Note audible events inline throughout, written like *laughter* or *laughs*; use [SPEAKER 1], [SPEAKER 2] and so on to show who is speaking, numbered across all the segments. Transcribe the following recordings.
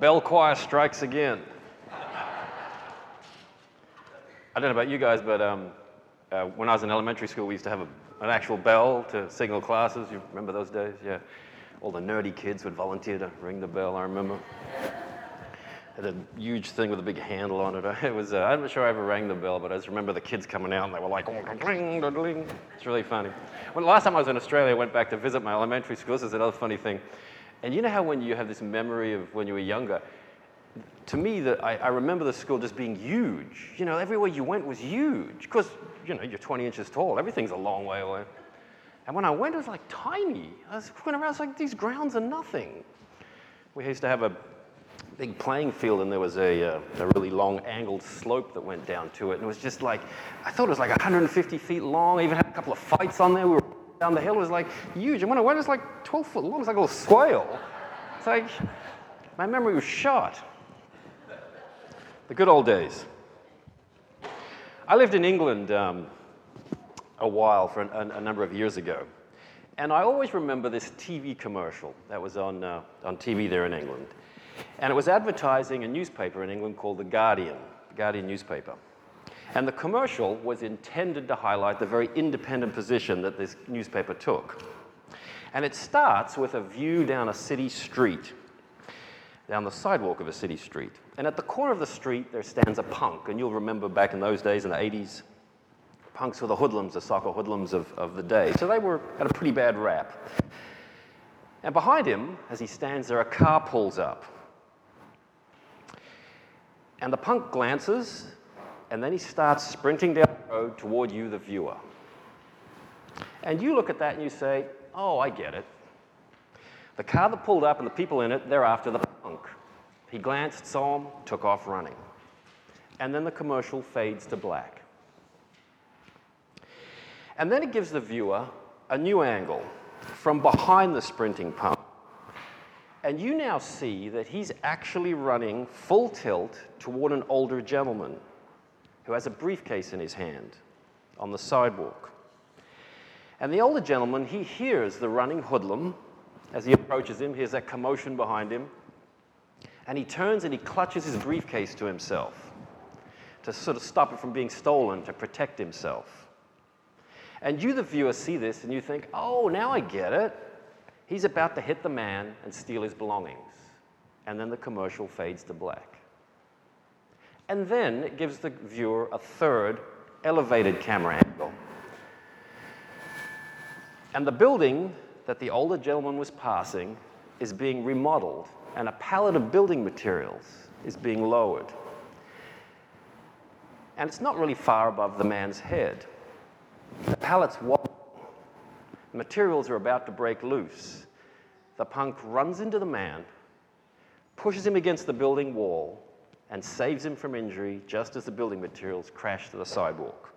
[SPEAKER 1] bell choir strikes again. I don't know about you guys, but um, uh, when I was in elementary school, we used to have a, an actual bell to signal classes. You remember those days? Yeah. All the nerdy kids would volunteer to ring the bell, I remember. Had a huge thing with a big handle on it. *laughs* It was, uh, I'm not sure I ever rang the bell, but I just remember the kids coming out and they were like, ding. It's really funny. When last time I was in Australia, I went back to visit my elementary school. This is another funny thing. And you know how when you have this memory of when you were younger, to me, I, I remember the school just being huge. You know, everywhere you went was huge because, you know, you're 20 inches tall. Everything's a long way away. And when I went, it was like tiny. I was going around, it's like these grounds are nothing. We used to have a big playing field and there was a, uh, a really long angled slope that went down to it. And it was just like, I thought it was like 150 feet long. I even had a couple of fights on there. We were down the hill. Was like huge. And when I it was like 12 foot long. It was like a little swale. It's like, my memory was shot. The good old days. I lived in England um, a while, for a, a, number of years ago. And I always remember this TV commercial that was on, uh, on TV there in England. And it was advertising a newspaper in England called The Guardian, the Guardian newspaper. And the commercial was intended to highlight the very independent position that this newspaper took. And it starts with a view down a city street, down the sidewalk of a city street. And at the corner of the street, there stands a punk. And you'll remember back in those days, in the 80s, punks were the hoodlums, the soccer hoodlums of, of the day. So they were at a pretty bad rap. And behind him, as he stands there, a car pulls up. And the punk glances, and then he starts sprinting down the road toward you, the viewer. And you look at that and you say, Oh, I get it. The car that pulled up and the people in it, they're after the punk. He glanced, saw him, took off running. And then the commercial fades to black. And then it gives the viewer a new angle from behind the sprinting punk. And you now see that he's actually running full tilt toward an older gentleman who has a briefcase in his hand on the sidewalk. And the older gentleman, he hears the running hoodlum as he approaches him, hears that commotion behind him, and he turns and he clutches his briefcase to himself to sort of stop it from being stolen, to protect himself. And you, the viewer, see this and you think, oh, now I get it. He's about to hit the man and steal his belongings. And then the commercial fades to black. And then it gives the viewer a third elevated camera angle. And the building that the older gentleman was passing is being remodeled, and a pallet of building materials is being lowered. And it's not really far above the man's head. The pallet's wobbling. Materials are about to break loose. The punk runs into the man, pushes him against the building wall, and saves him from injury just as the building materials crash to the sidewalk.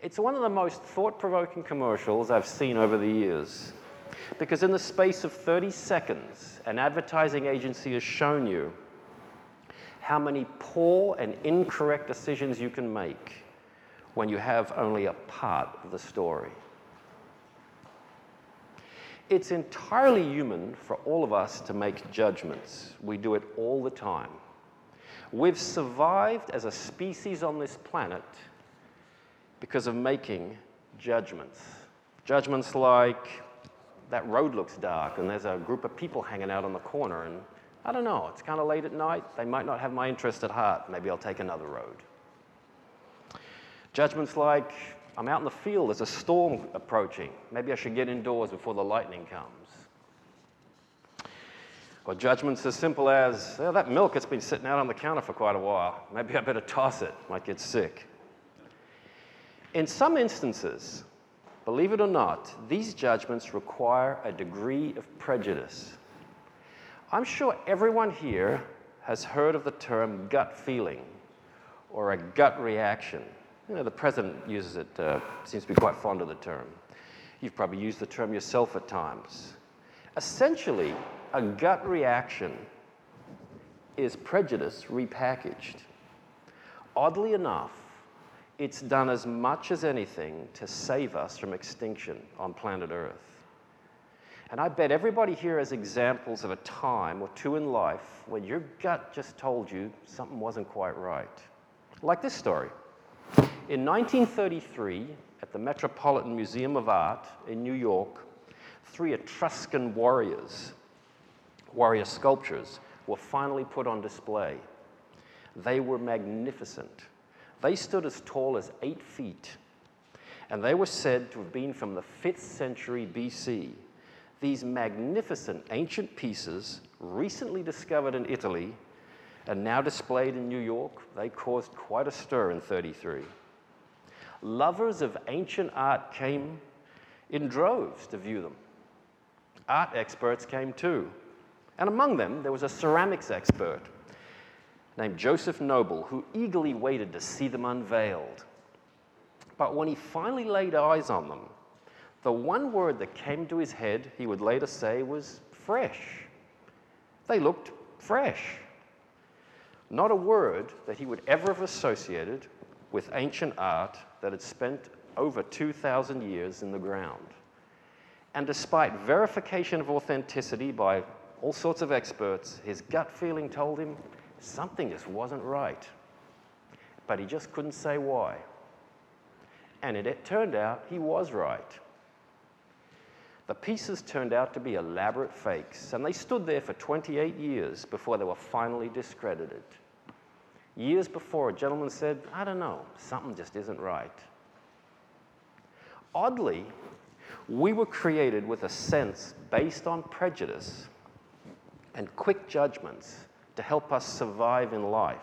[SPEAKER 1] It's one of the most thought provoking commercials I've seen over the years because, in the space of 30 seconds, an advertising agency has shown you how many poor and incorrect decisions you can make when you have only a part of the story. It's entirely human for all of us to make judgments. We do it all the time. We've survived as a species on this planet because of making judgments. Judgments like that road looks dark and there's a group of people hanging out on the corner and I don't know, it's kind of late at night. They might not have my interest at heart. Maybe I'll take another road. Judgments like I'm out in the field, there's a storm approaching. Maybe I should get indoors before the lightning comes. Or judgments as simple as, oh, that milk has been sitting out on the counter for quite a while. Maybe I better toss it, might get sick. In some instances, believe it or not, these judgments require a degree of prejudice. I'm sure everyone here has heard of the term gut feeling or a gut reaction. You know, the president uses it, uh, seems to be quite fond of the term. You've probably used the term yourself at times. Essentially, a gut reaction is prejudice repackaged. Oddly enough, it's done as much as anything to save us from extinction on planet Earth. And I bet everybody here has examples of a time or two in life when your gut just told you something wasn't quite right. Like this story. In 1933, at the Metropolitan Museum of Art in New York, three Etruscan warriors, warrior sculptures, were finally put on display. They were magnificent. They stood as tall as eight feet, and they were said to have been from the 5th century BC. These magnificent ancient pieces, recently discovered in Italy and now displayed in New York, they caused quite a stir in 33. Lovers of ancient art came in droves to view them. Art experts came too. And among them, there was a ceramics expert named Joseph Noble who eagerly waited to see them unveiled. But when he finally laid eyes on them, the one word that came to his head, he would later say, was fresh. They looked fresh. Not a word that he would ever have associated with ancient art that had spent over 2,000 years in the ground. And despite verification of authenticity by all sorts of experts, his gut feeling told him something just wasn't right. But he just couldn't say why. And it, it turned out he was right. The pieces turned out to be elaborate fakes, and they stood there for 28 years before they were finally discredited. Years before, a gentleman said, I don't know, something just isn't right. Oddly, we were created with a sense based on prejudice and quick judgments to help us survive in life.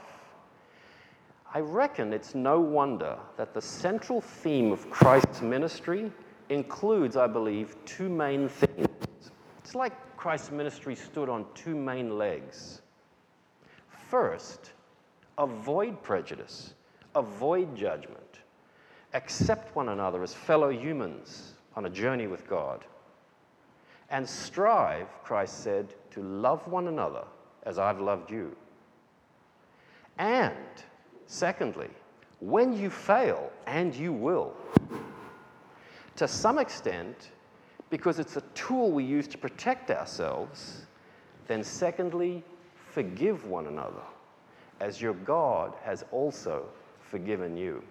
[SPEAKER 1] I reckon it's no wonder that the central theme of Christ's ministry includes, I believe, two main themes. It's like Christ's ministry stood on two main legs. First, avoid prejudice, avoid judgment, accept one another as fellow humans on a journey with God, and strive, Christ said, to love one another as I've loved you. And secondly, when you fail, and you will, to some extent, because it's a tool we use to protect ourselves, then secondly, forgive one another as your God has also forgiven you.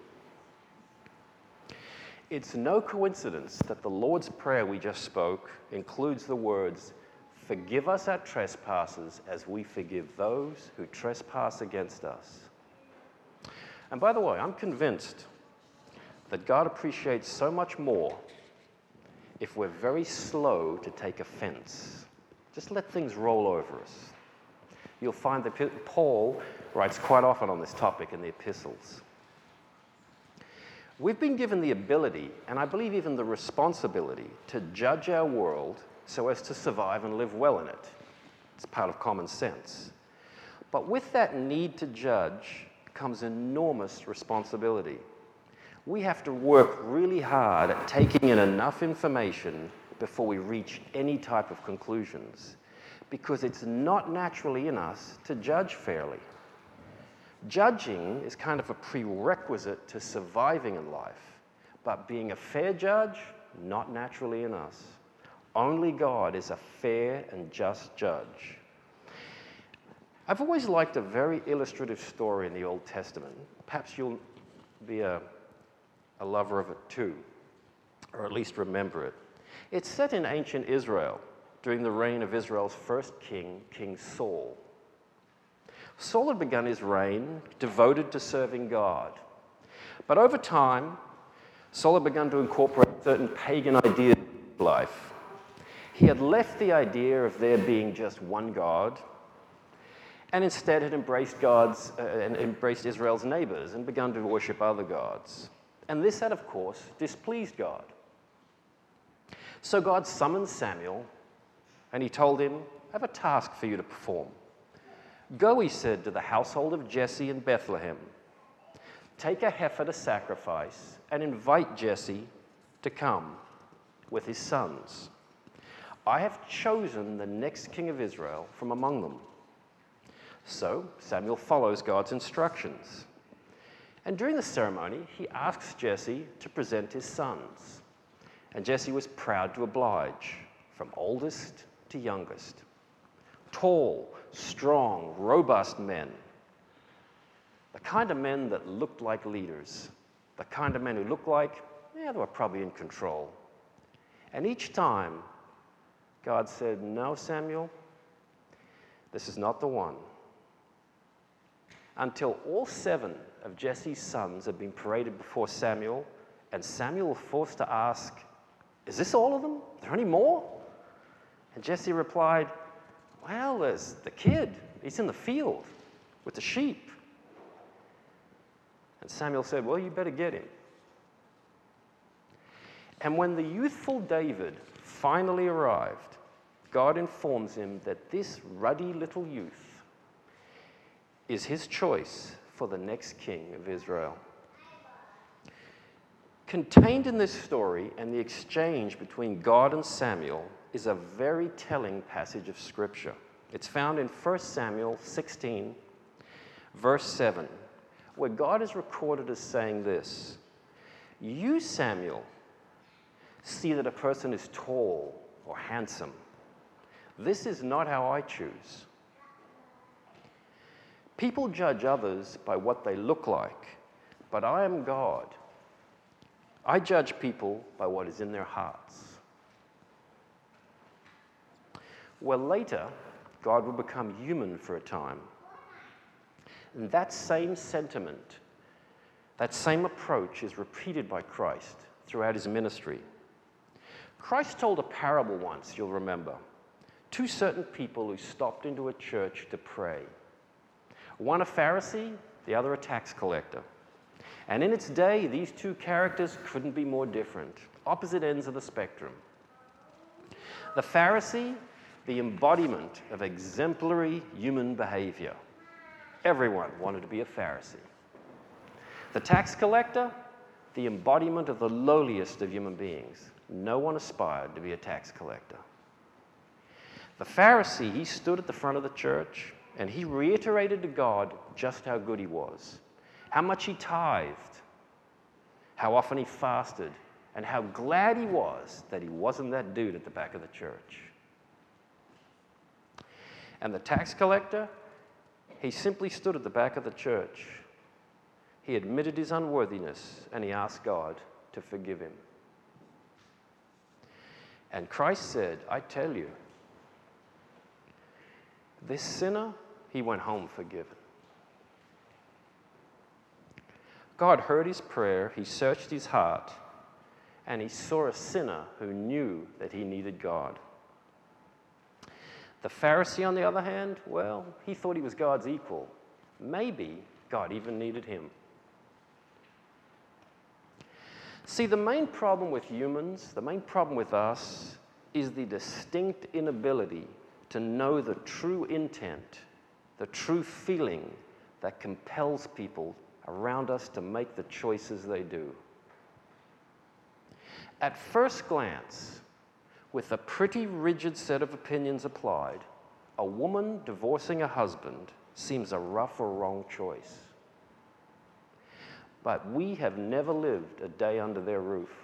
[SPEAKER 1] It's no coincidence that the Lord's Prayer we just spoke includes the words, Forgive us our trespasses as we forgive those who trespass against us. And by the way, I'm convinced that God appreciates so much more if we're very slow to take offense. Just let things roll over us. You'll find that Paul writes quite often on this topic in the epistles. We've been given the ability, and I believe even the responsibility, to judge our world so as to survive and live well in it. It's part of common sense. But with that need to judge comes enormous responsibility. We have to work really hard at taking in enough information before we reach any type of conclusions because it's not naturally in us to judge fairly. Judging is kind of a prerequisite to surviving in life, but being a fair judge, not naturally in us. Only God is a fair and just judge. I've always liked a very illustrative story in the Old Testament. Perhaps you'll be a, a lover of it too, or at least remember it. It's set in ancient Israel during the reign of Israel's first king, King Saul. Saul had begun his reign devoted to serving God. But over time, Saul had begun to incorporate certain pagan ideas in life. He had left the idea of there being just one God and instead had embraced God's uh, and embraced Israel's neighbors and begun to worship other gods. And this had, of course, displeased God. So God summoned Samuel and he told him, I have a task for you to perform. Go, he said, to the household of Jesse in Bethlehem. Take a heifer to sacrifice and invite Jesse to come with his sons. I have chosen the next king of Israel from among them. So Samuel follows God's instructions. And during the ceremony, he asks Jesse to present his sons. And Jesse was proud to oblige. from oldest to youngest. Tall, strong, robust men. The kind of men that looked like leaders. The kind of men who looked like, yeah, they were probably in control. And each time, God said, No, Samuel, this is not the one. Until all seven of Jesse's sons had been paraded before Samuel, and Samuel forced to ask, Is this all of them? Are there any more? And Jesse replied, Well, there's the kid. He's in the field with the sheep. And Samuel said, Well, you better get him. And when the youthful David finally arrived, God informs him that this ruddy little youth is his choice for the next king of Israel. Contained in this story and the exchange between God and Samuel is a very telling passage of Scripture. It's found in 1 Samuel 16, verse 7, where God is recorded as saying this You, Samuel, see that a person is tall or handsome. This is not how I choose. People judge others by what they look like, but I am God. I judge people by what is in their hearts. Well, later, God will become human for a time. And that same sentiment, that same approach is repeated by Christ throughout his ministry. Christ told a parable once, you'll remember. to certain people who stopped into a church to pray. One a Pharisee, the other a tax collector. And in its day, these two characters couldn't be more different, opposite ends of the spectrum. The Pharisee, the embodiment of exemplary human behavior. Everyone wanted to be a Pharisee. The tax collector, the embodiment of the lowliest of human beings. No one aspired to be a tax collector. The Pharisee, he stood at the front of the church and he reiterated to God just how good he was, how much he tithed, how often he fasted, and how glad he was that he wasn't that dude at the back of the church. And the tax collector, he simply stood at the back of the church. He admitted his unworthiness and he asked God to forgive him. And Christ said, I tell you, this sinner, he went home forgiven. God heard his prayer, he searched his heart, and he saw a sinner who knew that he needed God. The Pharisee, on the other hand, well, he thought he was God's equal. Maybe God even needed him. See, the main problem with humans, the main problem with us, is the distinct inability to know the true intent, the true feeling that compels people around us to make the choices they do. At first glance, with a pretty rigid set of opinions applied, a woman divorcing a husband seems a rough or wrong choice. But we have never lived a day under their roof.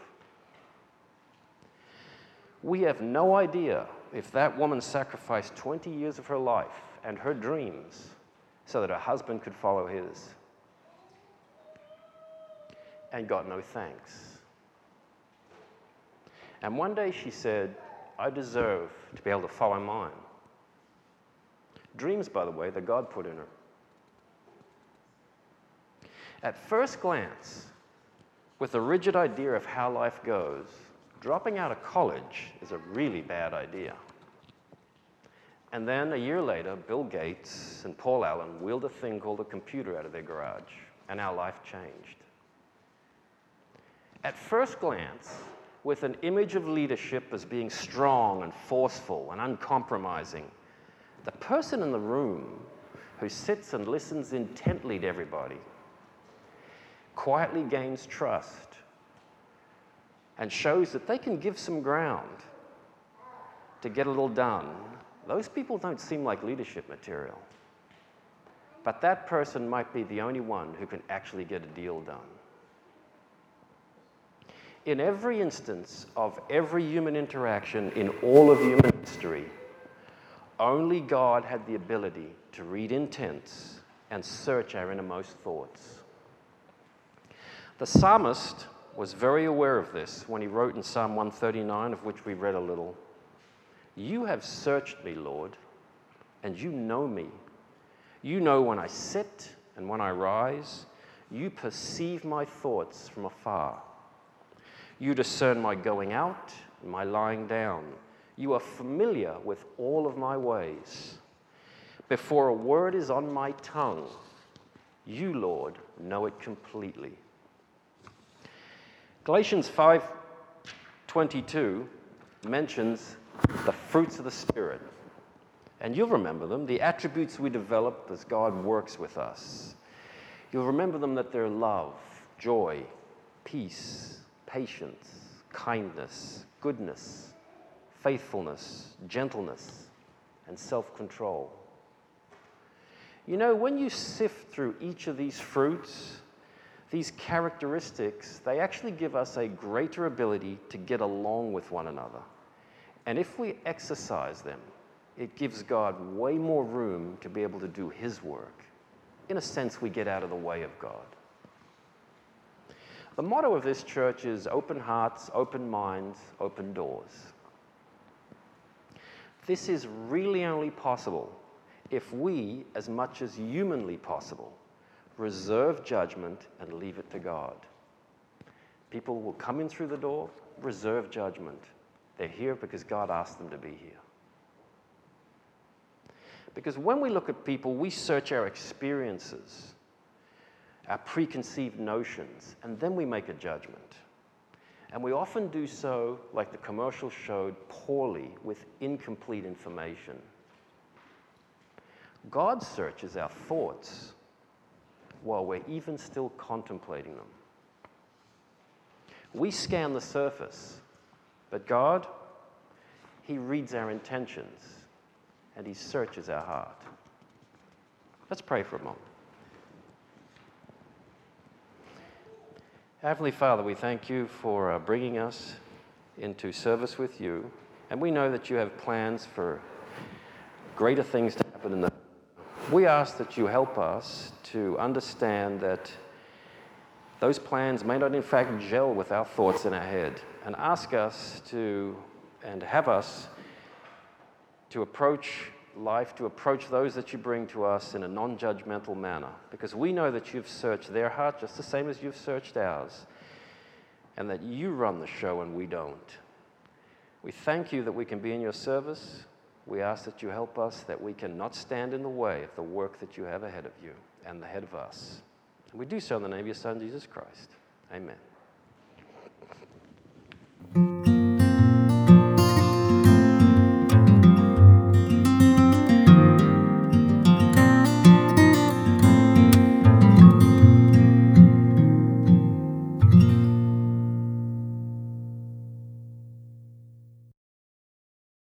[SPEAKER 1] We have no idea if that woman sacrificed 20 years of her life and her dreams so that her husband could follow his and got no thanks. And one day she said, I deserve to be able to follow mine. Dreams, by the way, that God put in her. At first glance, with a rigid idea of how life goes, dropping out of college is a really bad idea. And then a year later, Bill Gates and Paul Allen wheeled a thing called a computer out of their garage, and our life changed. At first glance, with an image of leadership as being strong and forceful and uncompromising, the person in the room who sits and listens intently to everybody quietly gains trust and shows that they can give some ground to get a little done, those people don't seem like leadership material. But that person might be the only one who can actually get a deal done. In every instance of every human interaction in all of human history, only God had the ability to read intents and search our innermost thoughts. The psalmist was very aware of this when he wrote in Psalm 139, of which we read a little You have searched me, Lord, and you know me. You know when I sit and when I rise. You perceive my thoughts from afar. You discern my going out and my lying down. You are familiar with all of my ways. Before a word is on my tongue, you, Lord, know it completely. Galatians 5:22 mentions the fruits of the spirit. And you'll remember them, the attributes we develop as God works with us. You'll remember them that they're love, joy, peace, patience, kindness, goodness, faithfulness, gentleness, and self control. You know, when you sift through each of these fruits, these characteristics, they actually give us a greater ability to get along with one another. And if we exercise them, it gives God way more room to be able to do His work. In a sense, we get out of the way of God. The motto of this church is open hearts, open minds, open doors. This is really only possible if we, as much as humanly possible, reserve judgment and leave it to God. People will come in through the door, reserve judgment. They're here because God asked them to be here. Because when we look at people, we search our experiences, our preconceived notions, and then we make a judgment. And we often do so, like the commercial showed, poorly with incomplete information. God searches our thoughts while we're even still contemplating them. We scan the surface, but God, He reads our intentions and He searches our heart. Let's pray for a moment. Heavenly Father, we thank you for uh, bringing us into service with you, and we know that you have plans for greater things to happen in the we ask that you help us to understand that those plans may not, in fact, gel with our thoughts in our head, and ask us to, and have us to approach life, to approach those that you bring to us in a non judgmental manner, because we know that you've searched their heart just the same as you've searched ours, and that you run the show and we don't. We thank you that we can be in your service. We ask that you help us that we can not stand in the way of the work that you have ahead of you and ahead of us. And we do so in the name of your Son, Jesus Christ. Amen.